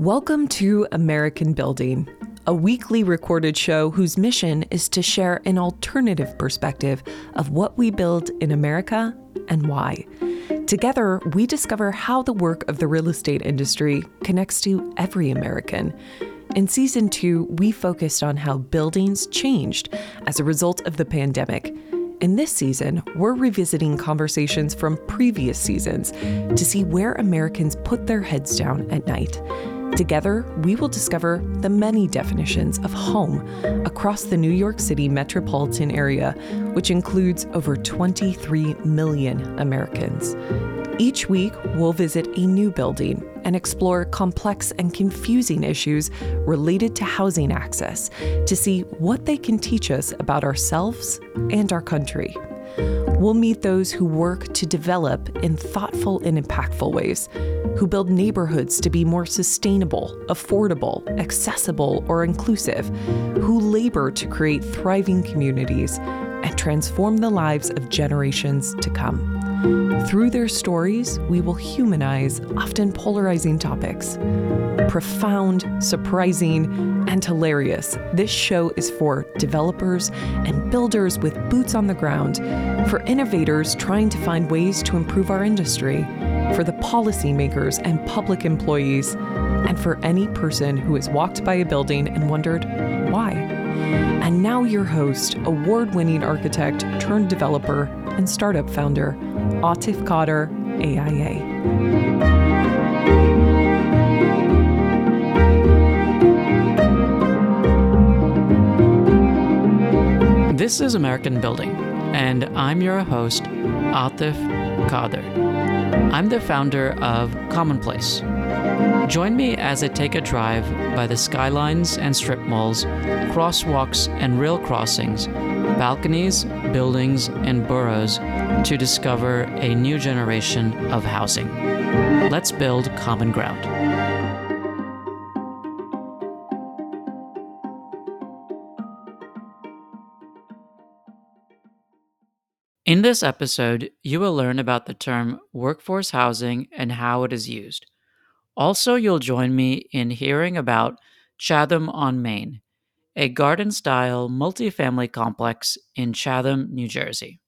Welcome to American Building, a weekly recorded show whose mission is to share an alternative perspective of what we build in America and why. Together, we discover how the work of the real estate industry connects to every American. In season two, we focused on how buildings changed as a result of the pandemic. In this season, we're revisiting conversations from previous seasons to see where Americans put their heads down at night. Together, we will discover the many definitions of home across the New York City metropolitan area, which includes over 23 million Americans. Each week, we'll visit a new building and explore complex and confusing issues related to housing access to see what they can teach us about ourselves and our country. We'll meet those who work to develop in thoughtful and impactful ways, who build neighborhoods to be more sustainable, affordable, accessible, or inclusive, who labor to create thriving communities and transform the lives of generations to come. Through their stories, we will humanize often polarizing topics. Profound, surprising, and hilarious, this show is for developers and builders with boots on the ground, for innovators trying to find ways to improve our industry, for the policymakers and public employees, and for any person who has walked by a building and wondered why. And now, your host, award winning architect turned developer and startup founder, Atif Qadir, AIA. This is American Building, and I'm your host, Atif Qadir. I'm the founder of Commonplace. Join me as I take a drive by the skylines and strip malls, crosswalks and rail crossings, balconies, buildings, and boroughs to discover a new generation of housing. Let's build common ground. In this episode, you will learn about the term workforce housing and how it is used. Also, you'll join me in hearing about Chatham on Main, a garden style multifamily complex in Chatham, New Jersey.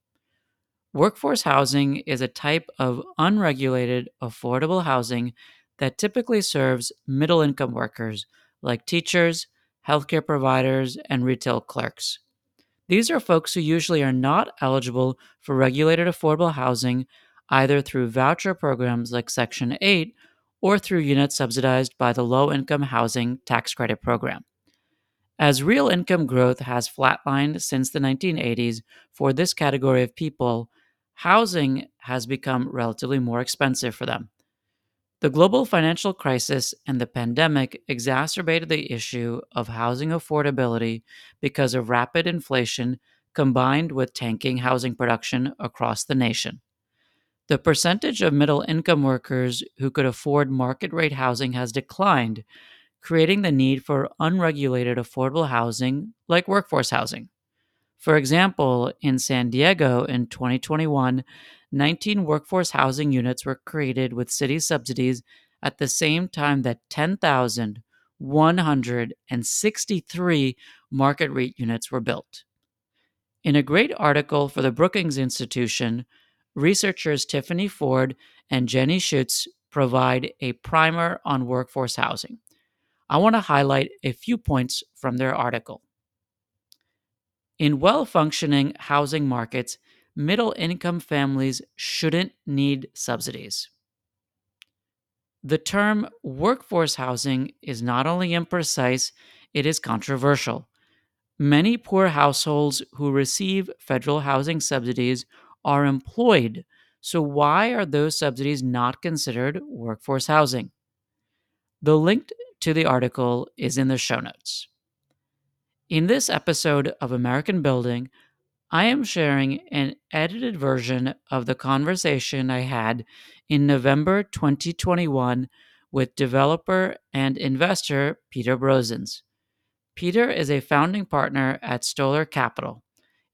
Workforce housing is a type of unregulated, affordable housing that typically serves middle income workers like teachers, healthcare providers, and retail clerks. These are folks who usually are not eligible for regulated affordable housing either through voucher programs like Section 8 or through units subsidized by the Low Income Housing Tax Credit Program. As real income growth has flatlined since the 1980s for this category of people, housing has become relatively more expensive for them. The global financial crisis and the pandemic exacerbated the issue of housing affordability because of rapid inflation combined with tanking housing production across the nation. The percentage of middle income workers who could afford market rate housing has declined, creating the need for unregulated affordable housing like workforce housing. For example, in San Diego in 2021, 19 workforce housing units were created with city subsidies at the same time that 10,163 market rate units were built. In a great article for the Brookings Institution, researchers Tiffany Ford and Jenny Schuetz provide a primer on workforce housing. I want to highlight a few points from their article. In well functioning housing markets, middle income families shouldn't need subsidies. The term workforce housing is not only imprecise, it is controversial. Many poor households who receive federal housing subsidies are employed, so why are those subsidies not considered workforce housing? The link to the article is in the show notes. In this episode of American Building, I am sharing an edited version of the conversation I had in November 2021 with developer and investor Peter Brosens. Peter is a founding partner at Stolar Capital,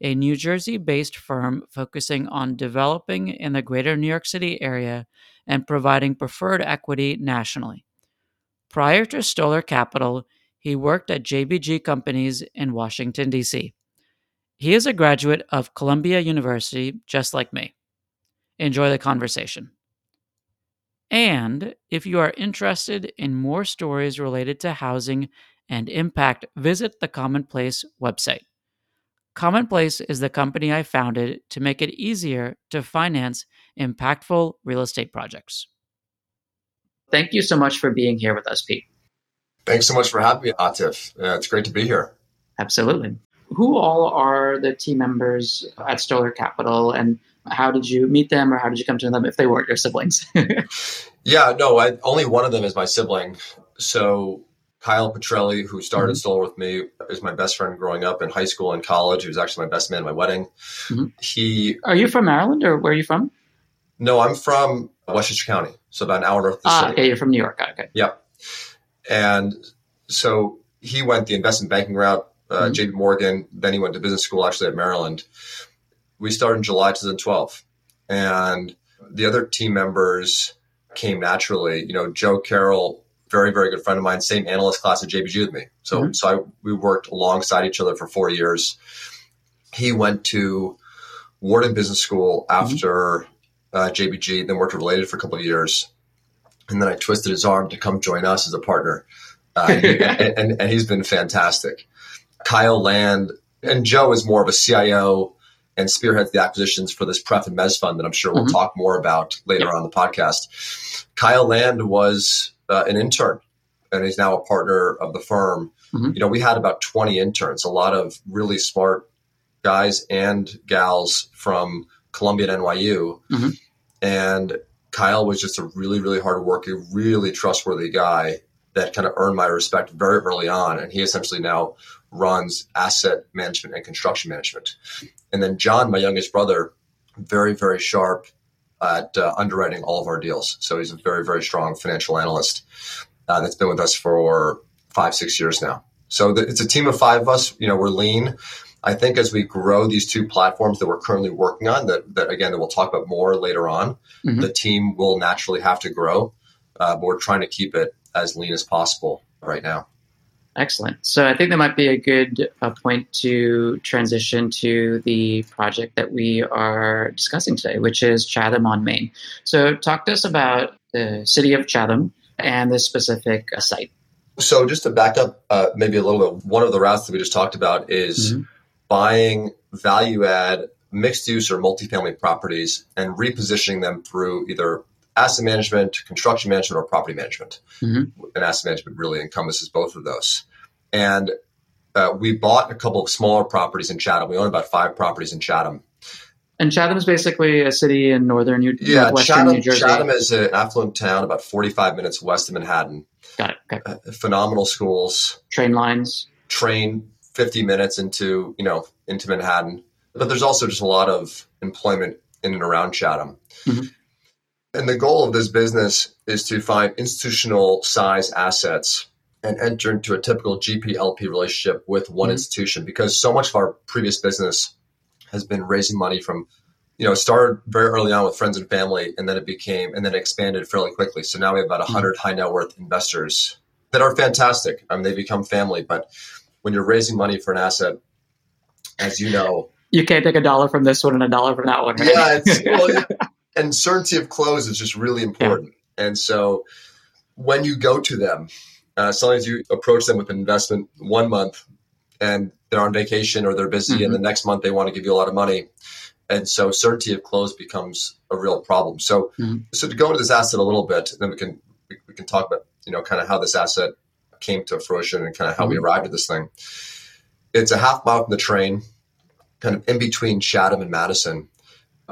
a New Jersey based firm focusing on developing in the greater New York City area and providing preferred equity nationally. Prior to Stolar Capital, he worked at JBG Companies in Washington, D.C. He is a graduate of Columbia University, just like me. Enjoy the conversation. And if you are interested in more stories related to housing and impact, visit the Commonplace website. Commonplace is the company I founded to make it easier to finance impactful real estate projects. Thank you so much for being here with us, Pete. Thanks so much for having me, Atif. Uh, it's great to be here. Absolutely. Who all are the team members at Stolar Capital, and how did you meet them, or how did you come to them if they weren't your siblings? yeah, no, I, only one of them is my sibling. So Kyle Petrelli, who started mm-hmm. Stolar with me, is my best friend growing up in high school and college. He was actually my best man at my wedding. Mm-hmm. He are you from Maryland, or where are you from? No, I'm from Westchester County, so about an hour north of the ah, city. Okay, you're from New York. Okay. Yep. And so he went the investment banking route, uh, mm-hmm. JP Morgan. Then he went to business school actually at Maryland. We started in July 2012. And the other team members came naturally. You know, Joe Carroll, very, very good friend of mine, same analyst class at JBG with me. So, mm-hmm. so I, we worked alongside each other for four years. He went to Wharton Business School mm-hmm. after mm-hmm. Uh, JBG, then worked related for a couple of years and then I twisted his arm to come join us as a partner. Uh, and, and, and, he's been fantastic. Kyle Land and Joe is more of a CIO and spearheads the acquisitions for this pref and mez fund that I'm sure we'll mm-hmm. talk more about later on the podcast. Kyle Land was uh, an intern and he's now a partner of the firm. Mm-hmm. You know, we had about 20 interns, a lot of really smart guys and gals from Columbia and NYU. Mm-hmm. And Kyle was just a really, really hardworking, really trustworthy guy that kind of earned my respect very early on. And he essentially now runs asset management and construction management. And then John, my youngest brother, very, very sharp at uh, underwriting all of our deals. So he's a very, very strong financial analyst uh, that's been with us for five, six years now. So the, it's a team of five of us. You know, we're lean. I think as we grow these two platforms that we're currently working on, that, that again, that we'll talk about more later on, mm-hmm. the team will naturally have to grow. Uh, but we're trying to keep it as lean as possible right now. Excellent. So I think that might be a good uh, point to transition to the project that we are discussing today, which is Chatham on Main. So talk to us about the city of Chatham and this specific uh, site. So just to back up uh, maybe a little bit, one of the routes that we just talked about is mm-hmm buying value add mixed use or multifamily properties and repositioning them through either asset management, construction management, or property management. Mm-hmm. And asset management really encompasses both of those. And uh, we bought a couple of smaller properties in Chatham. We own about five properties in Chatham. And Chatham is basically a city in northern New, yeah, Chatham, New Jersey. Chatham is an affluent town about 45 minutes west of Manhattan. Got it. Okay. Uh, phenomenal schools. Train lines. Train 50 minutes into, you know, into Manhattan. But there's also just a lot of employment in and around Chatham. Mm-hmm. And the goal of this business is to find institutional size assets and enter into a typical GPLP relationship with one mm-hmm. institution because so much of our previous business has been raising money from you know, started very early on with friends and family, and then it became, and then expanded fairly quickly. So now we have about 100 mm-hmm. high net worth investors that are fantastic. I mean, they become family, but when you're raising money for an asset, as you know, you can't take a dollar from this one and a dollar from that one. Right? Yeah, well, and certainty of close is just really important. Yeah. And so when you go to them, uh, sometimes you approach them with an investment one month and they're on vacation or they're busy, mm-hmm. and the next month they want to give you a lot of money. And so certainty of close becomes a real problem. So, mm-hmm. so to go into this asset a little bit, then we can we, we can talk about you know kind of how this asset came to fruition and kind of how mm-hmm. we arrived at this thing. It's a half mile from the train, kind of in between Chatham and Madison.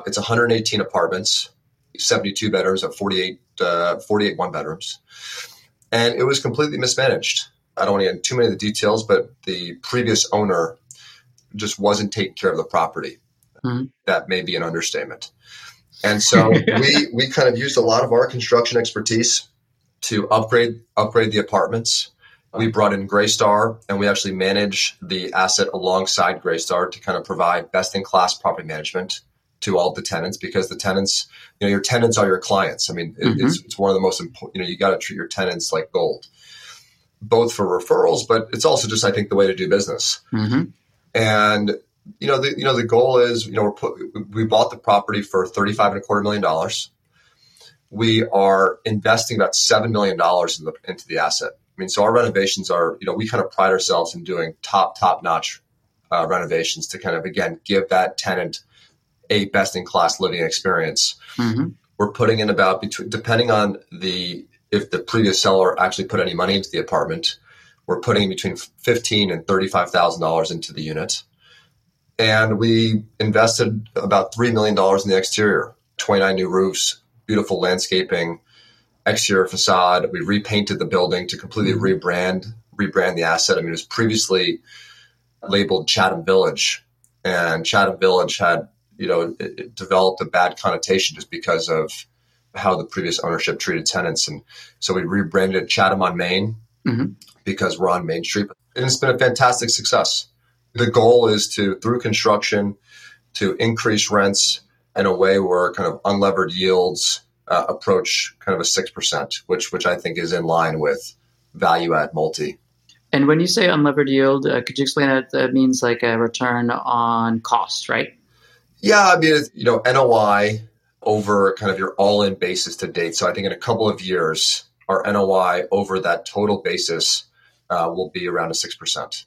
It's 118 apartments, 72 bedrooms, of 48, uh, 48 one bedrooms. And it was completely mismanaged. I don't want to get into too many of the details, but the previous owner just wasn't taking care of the property. Mm-hmm. That may be an understatement. And so we we kind of used a lot of our construction expertise to upgrade upgrade the apartments we brought in Greystar and we actually manage the asset alongside Greystar to kind of provide best in class property management to all the tenants because the tenants, you know, your tenants are your clients. I mean, mm-hmm. it's, it's one of the most important, you know, you got to treat your tenants like gold, both for referrals, but it's also just, I think, the way to do business. Mm-hmm. And, you know, the, you know, the goal is, you know, we're put, we bought the property for 35 and a quarter million dollars. We are investing about $7 million in the, into the asset. I mean, so our renovations are, you know, we kind of pride ourselves in doing top, top notch uh, renovations to kind of, again, give that tenant a best in class living experience. Mm-hmm. We're putting in about between, depending on the, if the previous seller actually put any money into the apartment, we're putting between fifteen and thirty-five thousand dollars into the unit, and we invested about three million dollars in the exterior. Twenty-nine new roofs, beautiful landscaping, exterior facade. We repainted the building to completely mm-hmm. rebrand rebrand the asset. I mean, it was previously labeled Chatham Village, and Chatham Village had you know it, it developed a bad connotation just because of how the previous ownership treated tenants, and so we rebranded it Chatham on Main mm-hmm. because we're on Main Street, and it's been a fantastic success. The goal is to through construction to increase rents in a way where kind of unlevered yields uh, approach kind of a six percent, which which I think is in line with value add multi. And when you say unlevered yield, uh, could you explain that? That means like a return on cost, right? Yeah, I mean, you know, NOI over kind of your all in basis to date. So I think in a couple of years, our NOI over that total basis uh, will be around a 6%.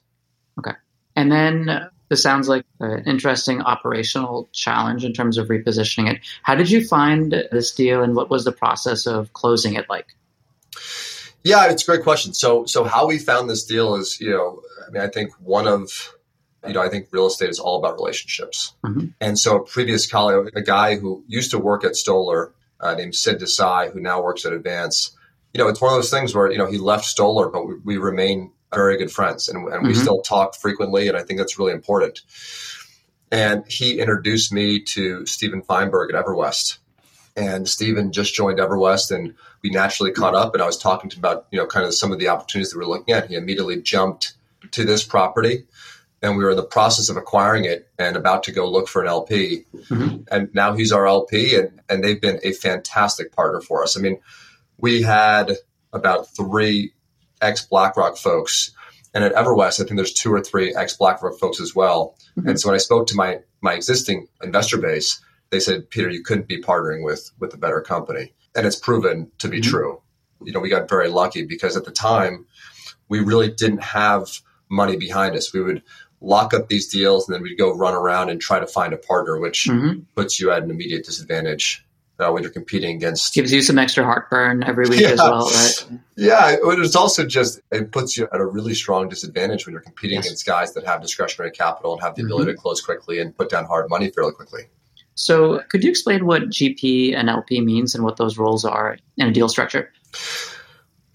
Okay. And then this sounds like an interesting operational challenge in terms of repositioning it. How did you find this deal and what was the process of closing it like? Yeah, it's a great question. So, so how we found this deal is, you know, I mean, I think one of, you know, I think real estate is all about relationships. Mm-hmm. And so, a previous colleague, a guy who used to work at Stolar, uh, named Sid Desai, who now works at Advance, you know, it's one of those things where you know he left Stolar, but we, we remain very good friends, and, and mm-hmm. we still talk frequently, and I think that's really important. And he introduced me to Stephen Feinberg at EverWest, and Stephen just joined EverWest, and we naturally caught up. And I was talking to him about you know kind of some of the opportunities that we are looking at. He immediately jumped to this property, and we were in the process of acquiring it and about to go look for an LP. Mm-hmm. And now he's our LP, and and they've been a fantastic partner for us. I mean, we had about three ex BlackRock folks. And at EverWest, I think there's two or three ex BlackRock folks as well. Mm-hmm. And so when I spoke to my my existing investor base, they said, Peter, you couldn't be partnering with with a better company. And it's proven to be mm-hmm. true. You know, we got very lucky because at the time we really didn't have money behind us. We would lock up these deals and then we'd go run around and try to find a partner, which mm-hmm. puts you at an immediate disadvantage uh, when you're competing against. Gives you some extra heartburn every week yeah. as well, right? Yeah, it's also just it puts you at a really strong disadvantage when you're competing yes. against guys that have discretionary capital and have the ability mm-hmm. to close quickly and put down hard money fairly quickly. So, could you explain what GP and LP means and what those roles are in a deal structure?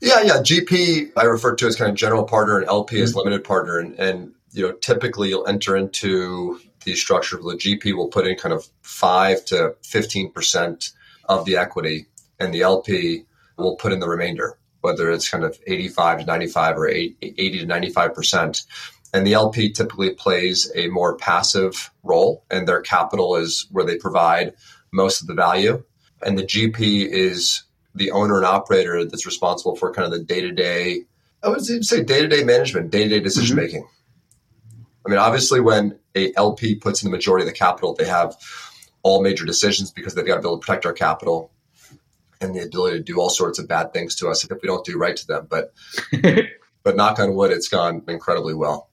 Yeah, yeah. GP I refer to as kind of general partner, and LP mm-hmm. as limited partner, and, and you know typically you'll enter into the structure of the GP will put in kind of five to fifteen percent of the equity, and the LP will put in the remainder, whether it's kind of eighty-five to ninety-five or 80 to ninety-five percent. And the LP typically plays a more passive role, and their capital is where they provide most of the value. And the GP is the owner and operator that's responsible for kind of the day to day, I would say day to day management, day to day decision making. Mm-hmm. I mean, obviously, when a LP puts in the majority of the capital, they have all major decisions because they've got to be able to protect our capital and the ability to do all sorts of bad things to us if we don't do right to them. But but knock on wood, it's gone incredibly well.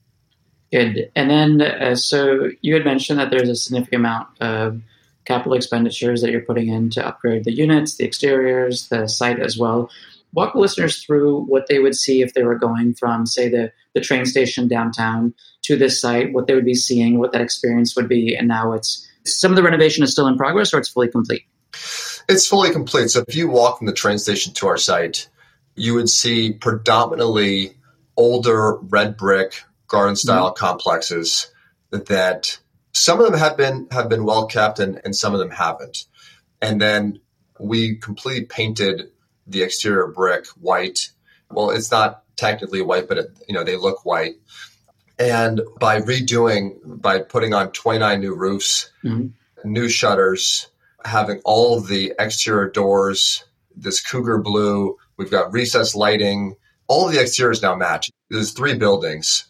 Good. And then, uh, so you had mentioned that there's a significant amount of capital expenditures that you're putting in to upgrade the units, the exteriors, the site as well. Walk listeners through what they would see if they were going from, say, the, the train station downtown to this site, what they would be seeing, what that experience would be, and now it's some of the renovation is still in progress or it's fully complete? It's fully complete. So if you walk from the train station to our site, you would see predominantly older red brick garden style mm-hmm. complexes that some of them have been have been well kept and, and some of them haven't. And then we completely painted the exterior brick white. Well, it's not technically white, but it, you know they look white. And by redoing, by putting on 29 new roofs, mm-hmm. new shutters, having all the exterior doors, this cougar blue. We've got recessed lighting. All the exteriors now match. There's three buildings,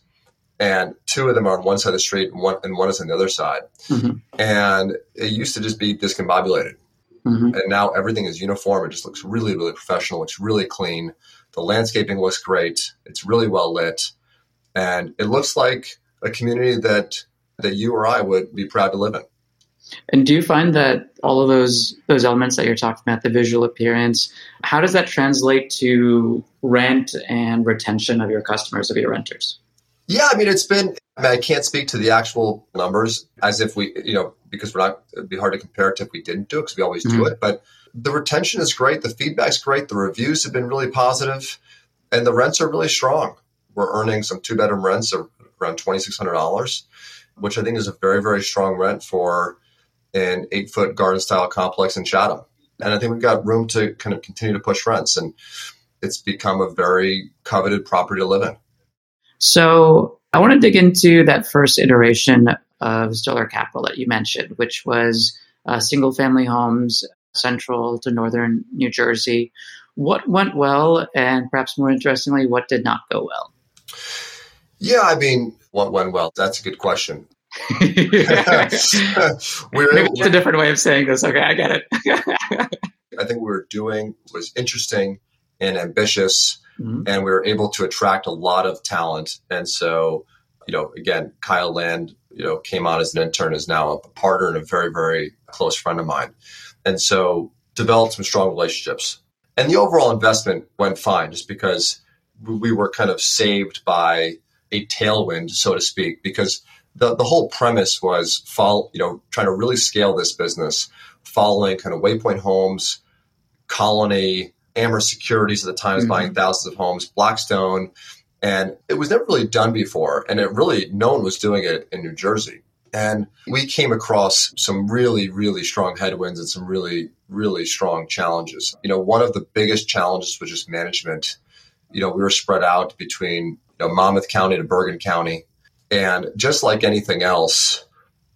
and two of them are on one side of the street, and one and one is on the other side. Mm-hmm. And it used to just be discombobulated, mm-hmm. and now everything is uniform. It just looks really, really professional. It's really clean. The landscaping looks great. It's really well lit, and it looks like a community that that you or I would be proud to live in. And do you find that all of those those elements that you're talking about, the visual appearance, how does that translate to rent and retention of your customers, of your renters? Yeah, I mean, it's been. I, mean, I can't speak to the actual numbers as if we, you know, because we're not. It'd be hard to compare it to if we didn't do it because we always mm-hmm. do it. But the retention is great. The feedback's great. The reviews have been really positive, and the rents are really strong. We're earning some two bedroom rents of around twenty six hundred dollars, which I think is a very very strong rent for an eight foot garden style complex in Chatham. And I think we've got room to kind of continue to push rents. And it's become a very coveted property to live in. So I want to dig into that first iteration of Stolar Capital that you mentioned, which was uh, single family homes central to northern New Jersey. What went well, and perhaps more interestingly, what did not go well? Yeah, I mean, what went well? That's a good question. Maybe it's a different way of saying this. Okay, I get it. I think what we were doing was interesting and ambitious, mm-hmm. and we were able to attract a lot of talent. And so, you know, again, Kyle Land, you know, came on as an intern, is now a partner and a very, very close friend of mine. And so developed some strong relationships. And the overall investment went fine just because we were kind of saved by a tailwind, so to speak, because the, the whole premise was follow, you know, trying to really scale this business, following kind of Waypoint Homes, Colony, Amherst Securities at the time was mm-hmm. buying thousands of homes, Blackstone, and it was never really done before. And it really, no one was doing it in New Jersey. And we came across some really, really strong headwinds and some really, really strong challenges. You know, one of the biggest challenges was just management. You know, we were spread out between you know, Monmouth County to Bergen County. And just like anything else,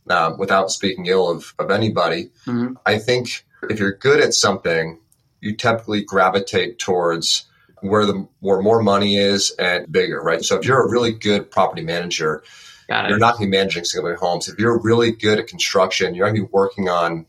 um, without speaking ill of, of anybody, mm-hmm. I think if you're good at something, you typically gravitate towards where the where more money is and bigger, right? So if you're a really good property manager, you're not going to be managing single family homes. If you're really good at construction, you're going to be working on,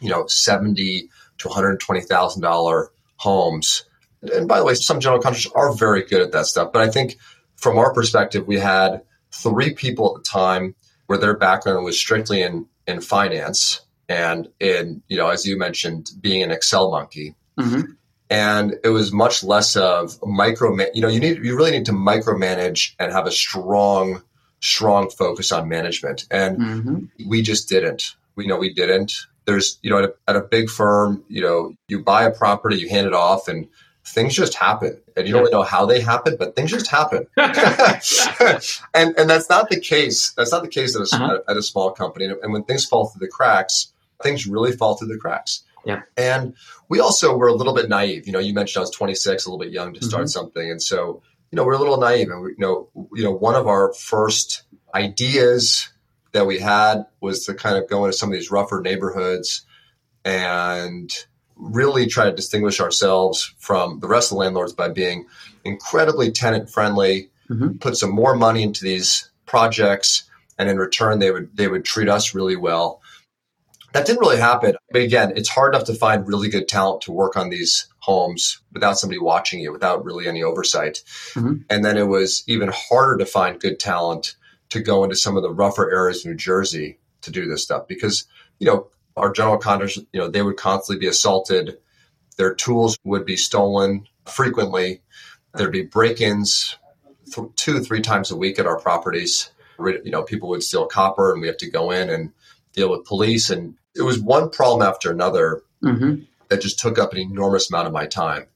you know, seventy to one hundred twenty thousand dollar homes. And by the way, some general contractors are very good at that stuff. But I think from our perspective, we had three people at the time where their background was strictly in in finance and in you know as you mentioned being an excel monkey mm-hmm. and it was much less of micro you know you need you really need to micromanage and have a strong strong focus on management. And mm-hmm. we just didn't. We know we didn't. There's you know at a, at a big firm you know you buy a property you hand it off and things just happen. And you don't really know how they happen but things just happen. And and that's not the case. That's not the case at a, uh-huh. at a small company. And when things fall through the cracks things really fall through the cracks. Yeah. And we also were a little bit naive. You know you mentioned i was 26 a little bit young to start mm-hmm. something. And so you know we're a little naive and we, you know you know one of our first ideas that we had was to kind of go into some of these rougher neighborhoods and really try to distinguish ourselves from the rest of the landlords by being incredibly tenant friendly, mm-hmm. put some more money into these projects, and in return they would they would treat us really well. That didn't really happen. But again, it's hard enough to find really good talent to work on these homes without somebody watching you, without really any oversight. Mm-hmm. And then it was even harder to find good talent to go into some of the rougher areas of New Jersey to do this stuff because, you know, our general contractors, you know, they would constantly be assaulted. Their tools would be stolen frequently. There'd be break-ins th- two, three times a week at our properties. You know, people would steal copper, and we have to go in and deal with police. And it was one problem after another mm-hmm. That just took up an enormous amount of my time.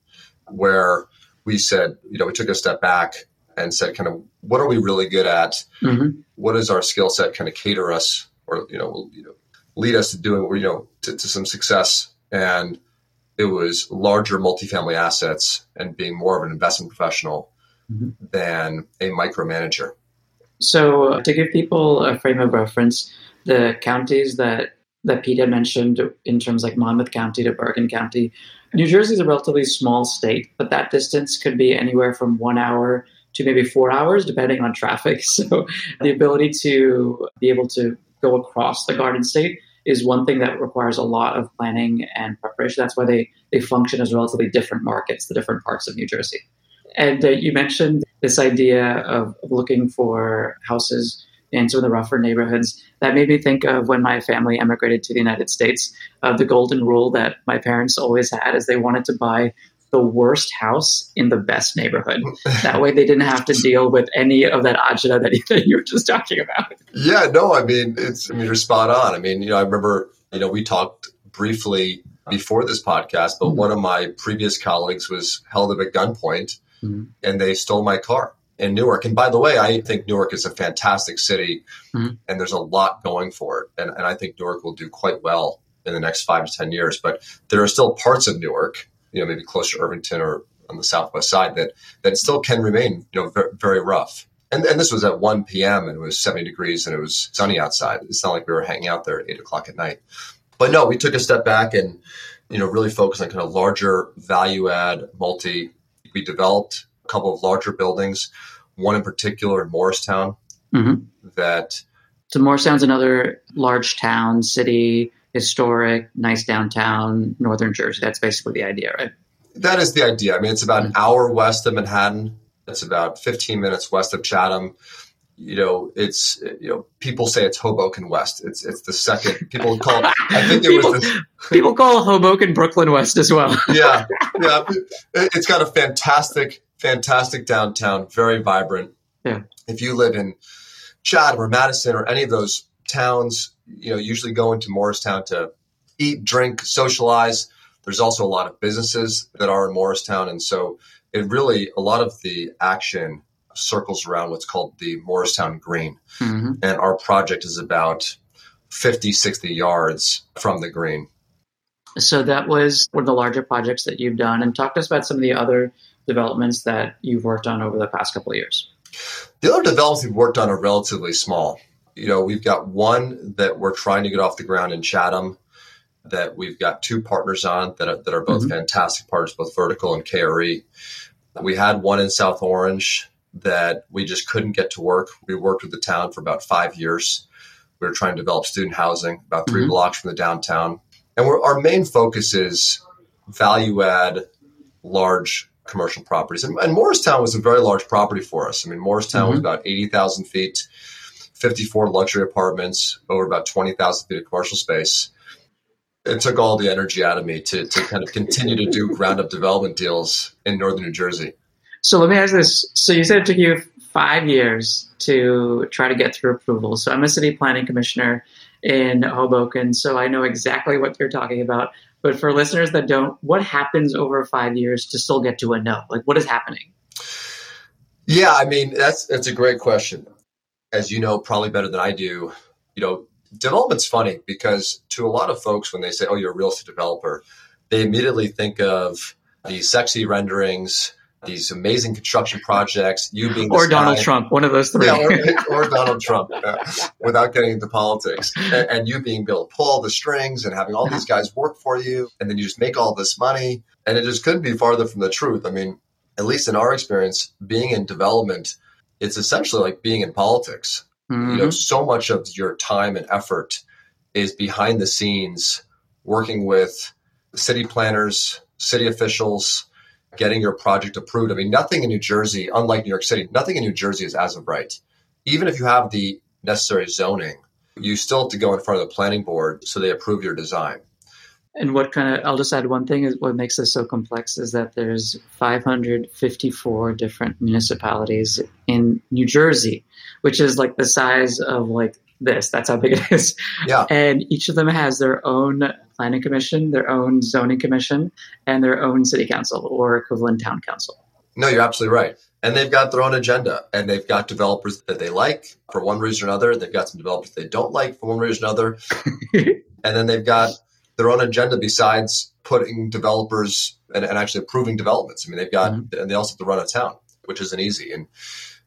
Where we said, you know, we took a step back and said, kind of, what are we really good at? Mm-hmm. What does our skill set kind of cater us, or you know, you know, lead us to doing, you know, to, to some success. And it was larger multifamily assets and being more of an investment professional mm-hmm. than a micromanager. So, uh, to give people a frame of reference, the counties that that Pete had mentioned in terms like Monmouth County to Bergen County. New Jersey is a relatively small state, but that distance could be anywhere from one hour to maybe four hours, depending on traffic. So the ability to be able to go across the Garden State is one thing that requires a lot of planning and preparation. That's why they, they function as relatively different markets, the different parts of New Jersey. And uh, you mentioned this idea of, of looking for houses in some of the rougher neighborhoods. That made me think of when my family emigrated to the United States, of the golden rule that my parents always had is they wanted to buy the worst house in the best neighborhood. that way they didn't have to deal with any of that agita that, that you were just talking about. Yeah, no, I mean, it's, I mean, you're spot on. I mean, you know, I remember, you know, we talked briefly before this podcast, but mm-hmm. one of my previous colleagues was held up at gunpoint mm-hmm. and they stole my car in Newark. And by the way, I think Newark is a fantastic city mm-hmm. and there's a lot going for it. And, and I think Newark will do quite well in the next five to 10 years. But there are still parts of Newark, you know, maybe close to Irvington or on the southwest side that, that still can remain, you know, very, very rough. And, and this was at 1 p.m. and it was 70 degrees and it was sunny outside. It's not like we were hanging out there at 8 o'clock at night. But no, we took a step back and, you know, really focused on kind of larger value add multi. We developed a couple of larger buildings, one in particular in Morristown mm-hmm. that. So Morristown's another large town, city, historic, nice downtown, northern Jersey. That's basically the idea, right? That is the idea. I mean, it's about an hour west of Manhattan. It's about 15 minutes west of Chatham. You know, it's you know, people say it's Hoboken West. It's it's the second people call. It, I think it people, was. The, people call Hoboken Brooklyn West as well. yeah, yeah. It's got a fantastic fantastic downtown, very vibrant. Yeah. If you live in Chatham or Madison or any of those towns, you know, usually go into Morristown to eat, drink, socialize. There's also a lot of businesses that are in Morristown. And so it really, a lot of the action circles around what's called the Morristown Green. Mm-hmm. And our project is about 50, 60 yards from the green. So that was one of the larger projects that you've done. And talk to us about some of the other developments that you've worked on over the past couple of years? The other developments we've worked on are relatively small. You know, we've got one that we're trying to get off the ground in Chatham that we've got two partners on that are, that are both mm-hmm. fantastic partners, both Vertical and KRE. We had one in South Orange that we just couldn't get to work. We worked with the town for about five years. We were trying to develop student housing about 3 mm-hmm. blocks from the downtown. And our main focus is value add large commercial properties. And, and, Morristown was a very large property for us. I mean, Morristown mm-hmm. was about 80,000 feet, 54 luxury apartments, over about 20,000 feet of commercial space. It took all the energy out of me to, to kind of continue to do ground up development deals in northern New Jersey. So let me ask this. So you said it took you five years to try to get through approval. So I'm a city planning commissioner in Hoboken, so I know exactly what you're talking about. But for listeners that don't, what happens over five years to still get to a no? Like, what is happening? Yeah, I mean, that's that's a great question. As you know, probably better than I do, you know, development's funny because to a lot of folks, when they say, "Oh, you're a real estate developer," they immediately think of these sexy renderings, these amazing construction projects, you being or Donald Trump, one of those three, yeah, or, or, Donald Trump, uh, without getting into politics, and, and, you being able to pull all the strings and having all these guys work for you, and then you just make all this money, and it just couldn't be farther from the truth. I mean, at least in our experience, being in development, it's essentially like being in politics. Mm-hmm. You know, so much of your time and effort is behind the scenes, working with city planners, city officials getting your project approved. I mean, nothing in New Jersey, unlike New York City, nothing in New Jersey is as of right. Even if you have the necessary zoning, you still have to go in front of the planning board so they approve your design. And what kind of, I'll just add one thing is what makes this so complex is that there's 554 different municipalities in New Jersey, which is like the size of like this. That's how big it is. Yeah. And each of them has their own planning commission, their own zoning commission, and their own city council or equivalent town council. No, you're absolutely right. And they've got their own agenda and they've got developers that they like for one reason or another. They've got some developers they don't like for one reason or another. and then they've got their own agenda besides putting developers and, and actually approving developments. I mean, they've got, mm-hmm. and they also have to run a town, which isn't easy. And,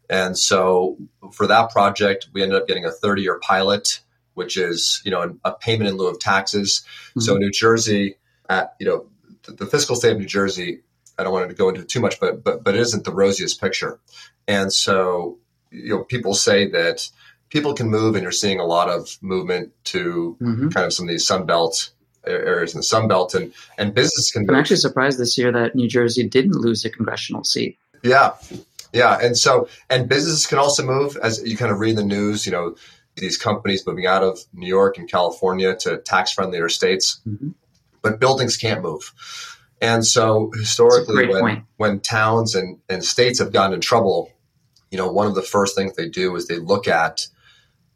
and so for that project, we ended up getting a 30 year pilot which is you know a payment in lieu of taxes. Mm-hmm. So New Jersey, at you know the, the, fiscal state of New Jersey, I don't want to go into too much, but but but it isn't the rosiest picture. And so you know people say that people can move, and you're seeing a lot of movement to mm-hmm. kind of some of these Sunbelt areas in the Sunbelt and and business can. I'm actually surprised this year that New Jersey didn't lose a congressional seat. Yeah, yeah, and so and businesses can also move as you kind of read the news. You know, these companies moving out of New York and California to tax friendlier states, mm-hmm. but buildings can't move. And so historically, when, when towns and, and states have gotten in trouble, you know, one of the first things they do is they look at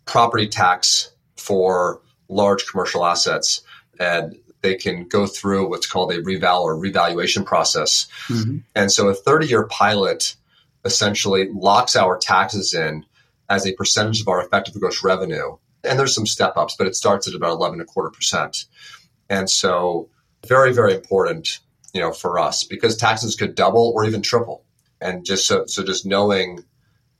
property tax for large commercial assets and they can go through what's called a reval or revaluation process. Mm-hmm. And so a 30 year pilot essentially locks our taxes in as a percentage of our effective gross revenue. And there's some step ups, but it starts at about 11 and a quarter percent. And so very, very important, you know, for us because taxes could double or even triple. And just so, so just knowing,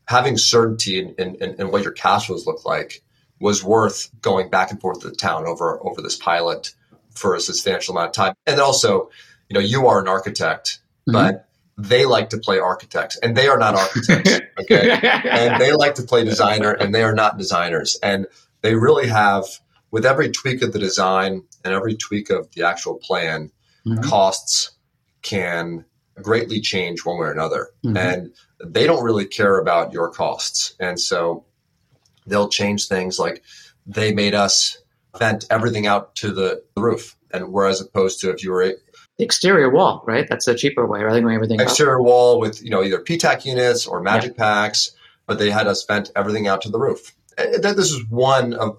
having certainty in, in, in what your cash flows look like was worth going back and forth to the town over, over this pilot for a substantial amount of time. And also, you know, you are an architect, mm-hmm. but they like to play architects and they are not architects. Okay. and they like to play designer and they are not designers. And they really have, with every tweak of the design and every tweak of the actual plan, mm-hmm. costs can greatly change one way or another. Mm-hmm. And they don't really care about your costs. And so they'll change things like they made us vent everything out to the roof. And whereas opposed to if you were exterior wall, right? That's the cheaper way rather than everything exterior up. wall with you know either PTAC units or magic yeah. packs, but they had us vent everything out to the roof. And this is one uh,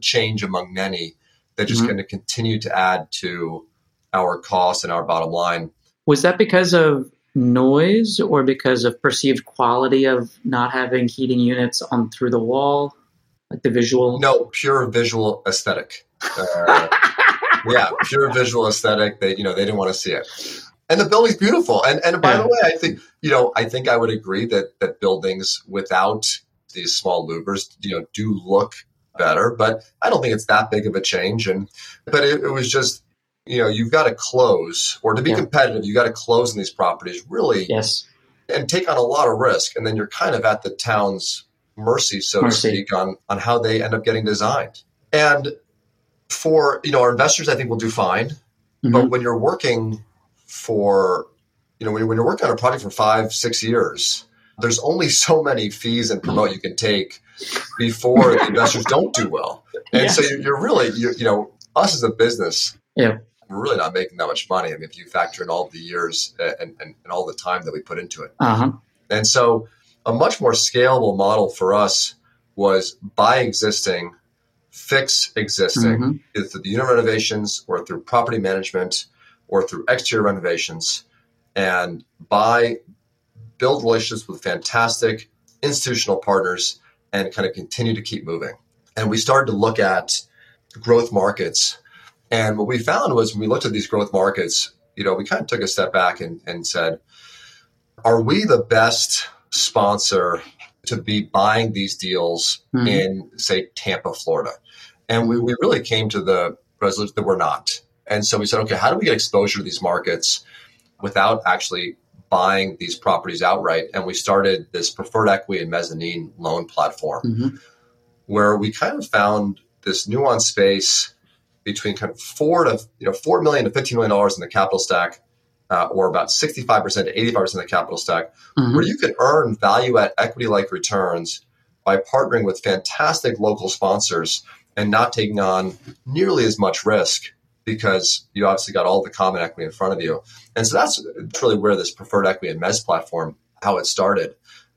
change among many that just mm-hmm. going to continue to add to our costs and our bottom line. Was that because of noise or because of perceived quality of not having heating units on through the wall, like the visual? No, pure visual aesthetic. Uh, yeah, pure visual aesthetic. They, you know, they didn't want to see it. And the building's beautiful. And and by yeah. the way, I think you know, I think I would agree that that buildings without these small louvers, you know, do look better. But I don't think it's that big of a change. And but it, it was just, you know, you've got to close, or to be yeah. competitive, you've got to close in these properties really, yes, and take on a lot of risk. And then you're kind of at the town's mercy, so mercy. to speak, on on how they end up getting designed. And for you know our investors i think will do fine mm-hmm. but when you're working for you know when, when you're working on a project for five six years there's only so many fees and promote you can take before the investors don't do well and yes. so you're, you're really you're, you know us as a business yeah we're really not making that much money i mean if you factor in all the years and, and, and all the time that we put into it uh-huh. and so a much more scalable model for us was buy existing fix existing mm-hmm. either through the unit renovations or through property management or through exterior renovations and buy build relationships with fantastic institutional partners and kind of continue to keep moving and we started to look at growth markets and what we found was when we looked at these growth markets you know we kind of took a step back and, and said are we the best sponsor to be buying these deals mm-hmm. in, say, Tampa, Florida. And we, we really came to the resolution that we're not. And so we said, okay, how do we get exposure to these markets without actually buying these properties outright? And we started this preferred equity and mezzanine loan platform mm-hmm. where we kind of found this nuanced space between kind of four to you know four million to fifteen million dollars in the capital stack uh, or about 65% to 85% of the capital stack, mm-hmm. where you can earn value at equity like returns by partnering with fantastic local sponsors and not taking on nearly as much risk because you obviously got all the common equity in front of you. And so that's really where this preferred equity and mezz platform, how it started.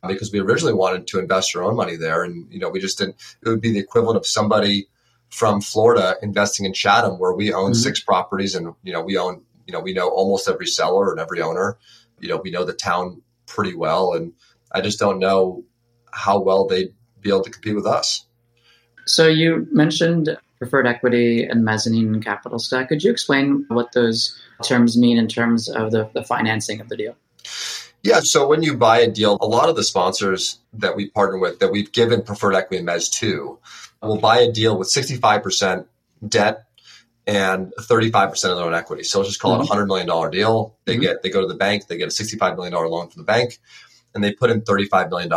Because we originally wanted to invest our own money there. And, you know, we just didn't, it would be the equivalent of somebody from Florida investing in Chatham where we own mm-hmm. six properties and, you know, we own you know, we know almost every seller and every owner. You know, we know the town pretty well, and I just don't know how well they'd be able to compete with us. So you mentioned preferred equity and mezzanine capital stack. Could you explain what those terms mean in terms of the, the financing of the deal? Yeah, so when you buy a deal, a lot of the sponsors that we partner with that we've given preferred equity and mezz to will buy a deal with 65% debt and 35% of their own equity. So let's just call mm-hmm. it a $100 million deal. They mm-hmm. get they go to the bank, they get a $65 million loan from the bank, and they put in $35 million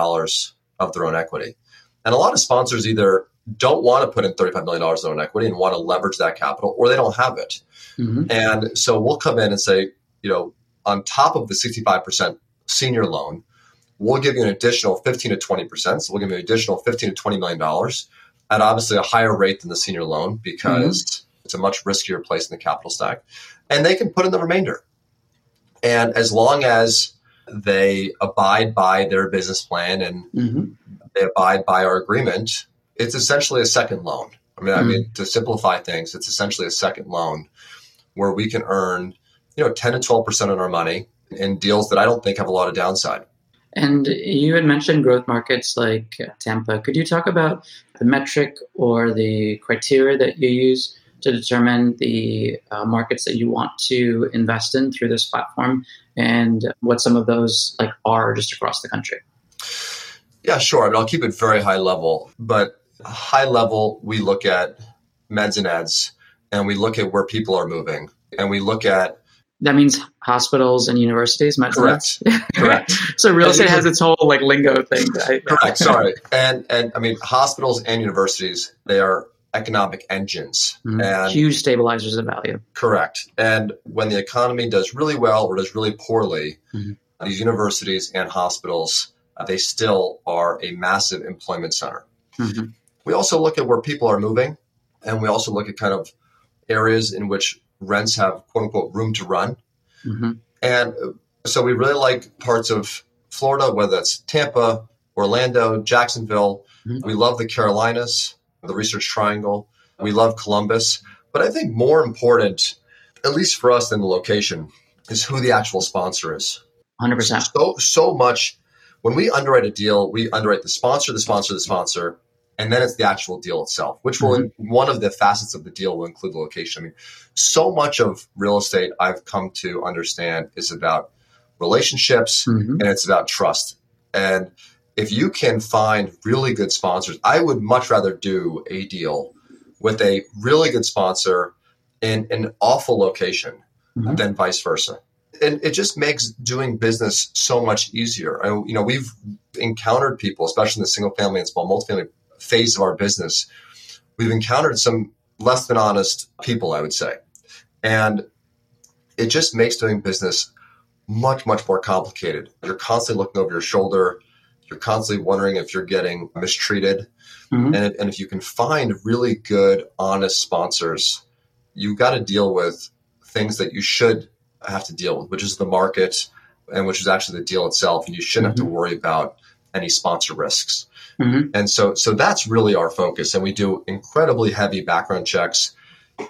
of their own equity. And a lot of sponsors either don't want to put in $35 million of own equity and want to leverage that capital, or they don't have it. Mm-hmm. And so we'll come in and say, you know, on top of the 65% senior loan, we'll give you an additional 15 to 20%. So we'll give you an additional 15 to $20 million at obviously a higher rate than the senior loan because mm-hmm. it's a much riskier place in the capital stack. And they can put in the remainder. And as long as they abide by their business plan and mm-hmm. they abide by our agreement, it's essentially a second loan. I mean, mm-hmm. I mean, to simplify things, it's essentially a second loan where we can earn, you know, 10 to 12% on our money in deals that I don't think have a lot of downside. And you had mentioned growth markets like Tampa. Could you talk about the metric or the criteria that you use to determine the uh, markets that you want to invest in through this platform and what some of those like are just across the country? Yeah, sure. I mean, I'll keep it very high level, but high level, we look at meds and eds and we look at where people are moving and we look at that means hospitals and universities. Correct. Correct. so real estate has its whole like lingo thing. Right? Correct. Sorry. And and I mean hospitals and universities they are economic engines mm-hmm. and huge stabilizers of value. Correct. And when the economy does really well or does really poorly, mm-hmm. these universities and hospitals they still are a massive employment center. Mm-hmm. We also look at where people are moving, and we also look at kind of areas in which rents have quote unquote room to run. Mm-hmm. And so we really like parts of Florida, whether that's Tampa, Orlando, Jacksonville. Mm-hmm. We love the Carolinas, the Research Triangle. We love Columbus. But I think more important, at least for us than the location, is who the actual sponsor is. 100%. So, so much. When we underwrite a deal, we underwrite the sponsor, the sponsor, the sponsor, and then it's the actual deal itself, which will mm-hmm. one of the facets of the deal will include the location. I mean, so much of real estate I've come to understand is about relationships mm-hmm. and it's about trust. And if you can find really good sponsors, I would much rather do a deal with a really good sponsor in an awful location mm-hmm. than vice versa. And it just makes doing business so much easier. I, you know, we've encountered people, especially in the single family and small multifamily phase of our business, we've encountered some less than honest people, I would say. And it just makes doing business much, much more complicated. You're constantly looking over your shoulder. You're constantly wondering if you're getting mistreated. Mm-hmm. And, and if you can find really good, honest sponsors, you've got to deal with things that you should have to deal with, which is the market and which is actually the deal itself. And you shouldn't mm-hmm. have to mm-hmm. worry about any sponsor risks. Mm-hmm. And so, so that's really our focus. And we do incredibly heavy background checks.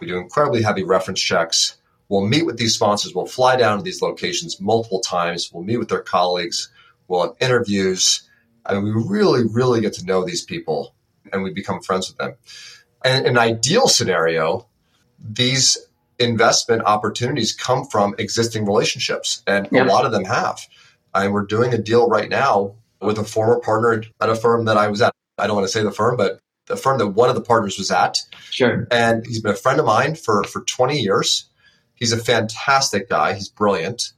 We do incredibly heavy reference checks. We'll meet with these sponsors. We'll fly down to these locations multiple times. We'll meet with their colleagues. We'll have interviews. I mean, we really, really get to know these people and we become friends with them. And in an ideal scenario, these investment opportunities come from existing relationships, and yeah. a lot of them have. And we're doing a deal right now with a former partner at a firm that I was at. I don't want to say the firm, but the firm that one of the partners was at. Sure. And he's been a friend of mine for for 20 years. He's a fantastic guy. He's brilliant.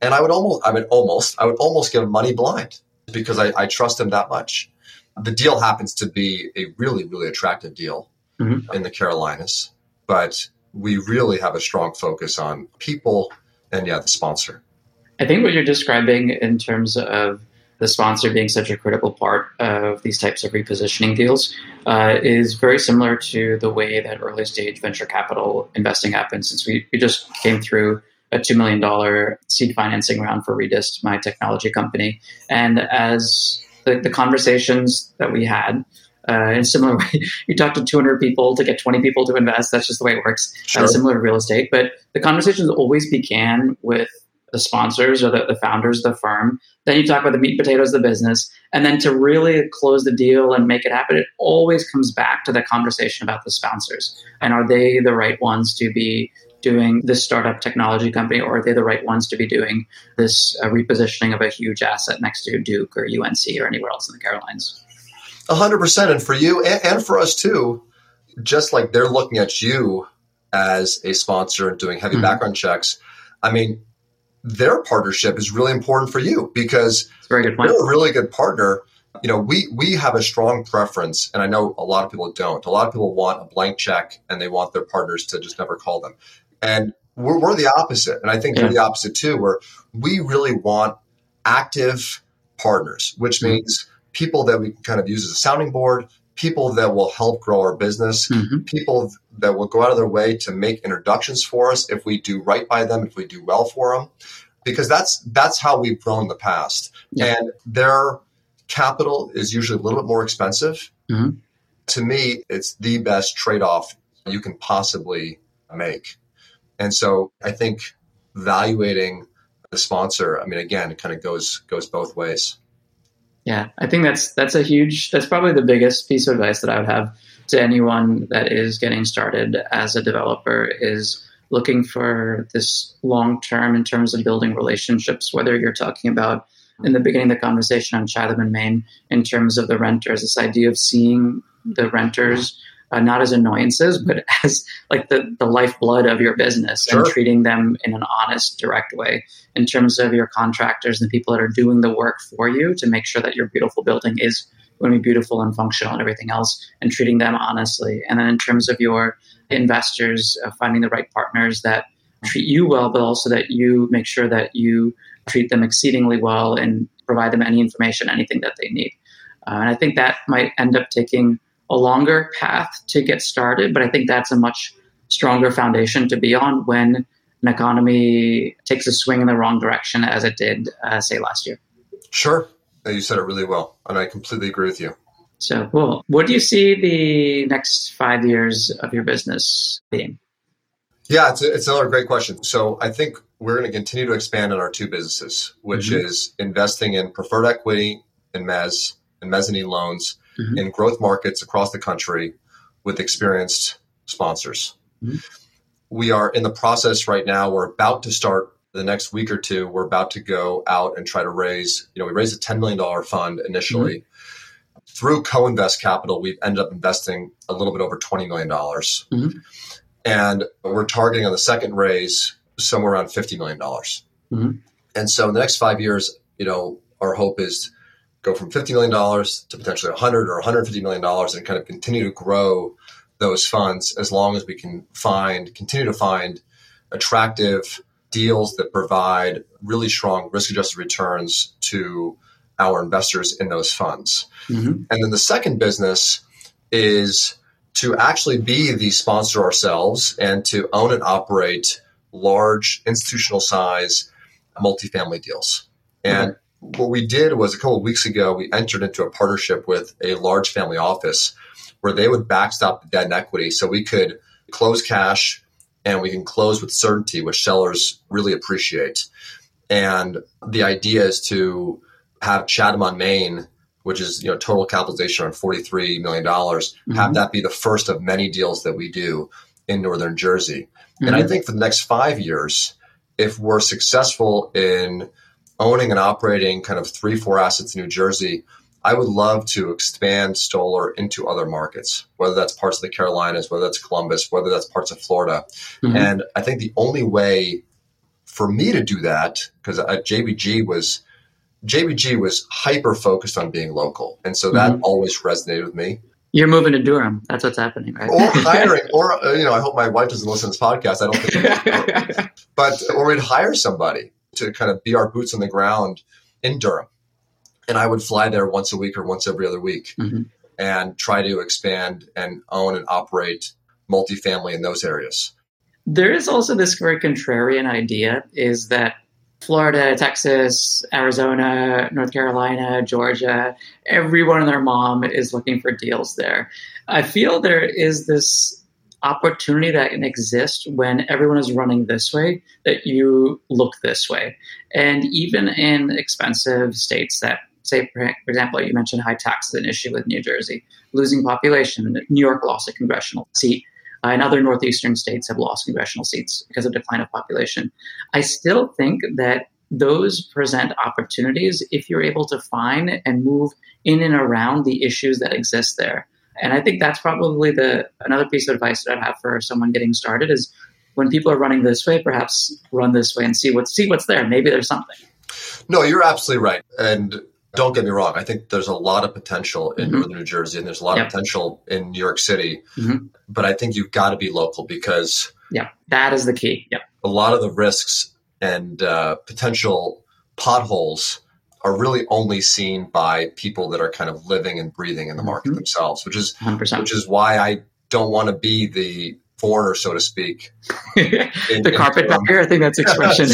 And I would almost, I would almost, I would almost give him money blind because I, I trust him that much. The deal happens to be a really, really attractive deal mm-hmm. in the Carolinas, but we really have a strong focus on people and yeah, the sponsor. I think what you're describing in terms of the sponsor being such a critical part of these types of repositioning deals uh, is very similar to the way that early stage venture capital investing happens. Since we, we just came through a $2 million seed financing round for Redist, my technology company. And as the, the conversations that we had, uh, in a similar way, you talk to 200 people to get 20 people to invest. That's just the way it works. Sure. Uh, similar to real estate. But the conversations always began with the sponsors or the, the founders of the firm. Then you talk about the meat and potatoes of the business. And then to really close the deal and make it happen, it always comes back to the conversation about the sponsors. And are they the right ones to be doing this startup technology company, or are they the right ones to be doing this uh, repositioning of a huge asset next to Duke or UNC or anywhere else in the Carolinas? A hundred percent, and for you and, and for us too. Just like they're looking at you as a sponsor and doing heavy mm-hmm. background checks. I mean, their partnership is really important for you because very good point. they're a really good partner. You know, we we have a strong preference, and I know a lot of people don't. A lot of people want a blank check and they want their partners to just never call them. And we're, we're the opposite. And I think yeah. are the opposite too, where we really want active partners, which mm-hmm. means people that we can kind of use as a sounding board, people that will help grow our business, mm-hmm. people that will go out of their way to make introductions for us if we do right by them, if we do well for them, because that's that's how we've grown in the past. Yeah. And their capital is usually a little bit more expensive. Mm-hmm. To me, it's the best trade off you can possibly make. And so I think evaluating the sponsor, I mean, again, it kind of goes goes both ways. Yeah, I think that's that's a huge that's probably the biggest piece of advice that I would have to anyone that is getting started as a developer is looking for this long term in terms of building relationships, whether you're talking about in the beginning of the conversation on Chatham and Main in terms of the renters, this idea of seeing the renters uh, not as annoyances, but as like the, the lifeblood of your business sure. and treating them in an honest, direct way in terms of your contractors and the people that are doing the work for you to make sure that your beautiful building is going to be beautiful and functional and everything else and treating them honestly. And then in terms of your investors, uh, finding the right partners that treat you well, but also that you make sure that you treat them exceedingly well and provide them any information, anything that they need. Uh, and I think that might end up taking a longer path to get started, but I think that's a much stronger foundation to be on when an economy takes a swing in the wrong direction as it did, uh, say, last year. Sure. You said it really well, and I completely agree with you. So cool. What do you see the next five years of your business being? Yeah, it's, a, it's another great question. So I think we're going to continue to expand on our two businesses, which mm-hmm. is investing in preferred equity and mezz and mezzanine loans mm-hmm. in growth markets across the country with experienced sponsors. Mm-hmm. We are in the process right now. We're about to start the next week or two. We're about to go out and try to raise, you know, we raised a $10 million fund initially. Mm-hmm. Through co invest capital, we've ended up investing a little bit over $20 million. Mm-hmm. And we're targeting on the second raise somewhere around $50 million. Mm-hmm. And so in the next five years, you know, our hope is go from $50 million to potentially 100 or $150 million and kind of continue to grow those funds as long as we can find, continue to find attractive deals that provide really strong risk adjusted returns to our investors in those funds. Mm-hmm. And then the second business is to actually be the sponsor ourselves and to own and operate large institutional size multifamily deals. And what we did was a couple of weeks ago, we entered into a partnership with a large family office where they would backstop the debt and equity so we could close cash and we can close with certainty, which sellers really appreciate. And the idea is to have Chatham on Main, which is you know total capitalization around forty three million dollars, mm-hmm. have that be the first of many deals that we do in Northern Jersey. Mm-hmm. And I mm-hmm. think for the next five years, if we're successful in owning and operating kind of three, four assets in New Jersey, I would love to expand Stolar into other markets, whether that's parts of the Carolinas, whether that's Columbus, whether that's parts of Florida. Mm-hmm. And I think the only way for me to do that, because JBG was JBG was hyper focused on being local, and so that mm-hmm. always resonated with me. You're moving to Durham. That's what's happening, right? Or hiring, or you know, I hope my wife doesn't listen to this podcast. I don't think, but or we'd hire somebody to kind of be our boots on the ground in Durham. And I would fly there once a week or once every other week mm-hmm. and try to expand and own and operate multifamily in those areas. There is also this very contrarian idea is that Florida, Texas, Arizona, North Carolina, Georgia, everyone and their mom is looking for deals there. I feel there is this opportunity that can exist when everyone is running this way that you look this way. And even in expensive states that say, for example, you mentioned high tax is an issue with New Jersey, losing population. New York lost a congressional seat. uh, and other northeastern states have lost congressional seats because of decline of population. I still think that those present opportunities if you're able to find and move in and around the issues that exist there. And I think that's probably the another piece of advice that I have for someone getting started is when people are running this way, perhaps run this way and see what see what's there. Maybe there's something. No, you're absolutely right. And don't get me wrong. I think there's a lot of potential in Mhm. northern New Jersey, and there's a lot Yep. of potential in New York City. Mhm. But I think you've got to be local because Yeah, that is the key. Yeah. a lot of the risks and uh, potential potholes are really only seen by people that are kind of living and breathing in the market Mhm. themselves, which is 100%. which is why I don't want to be the foreigner, so to speak. in- the carpetbagger, I think that's expression.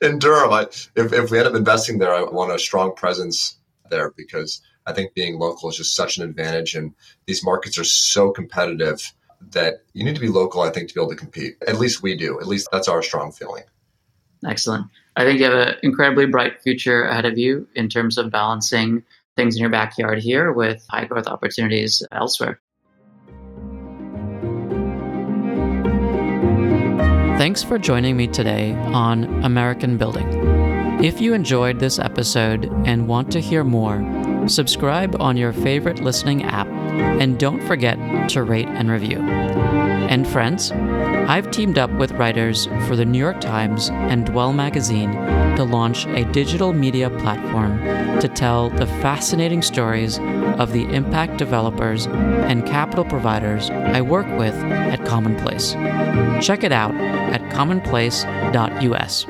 in Durham. I, if, if we end up investing there, I want a strong presence there because I think being local is just such an advantage. And these markets are so competitive that you need to be local, I think, to be able to compete. At least we do. At least that's our strong feeling. Excellent. I think you have an incredibly bright future ahead of you in terms of balancing things in your backyard here with high growth opportunities elsewhere. Thanks for joining me today on American Building. If you enjoyed this episode and want to hear more, subscribe on your favorite listening app and don't forget to rate and review. And friends, I've teamed up with writers for the New York Times and Dwell magazine to launch a digital media platform to tell the fascinating stories of the impact developers and capital providers I work with at Commonplace. Check it out at commonplace.us.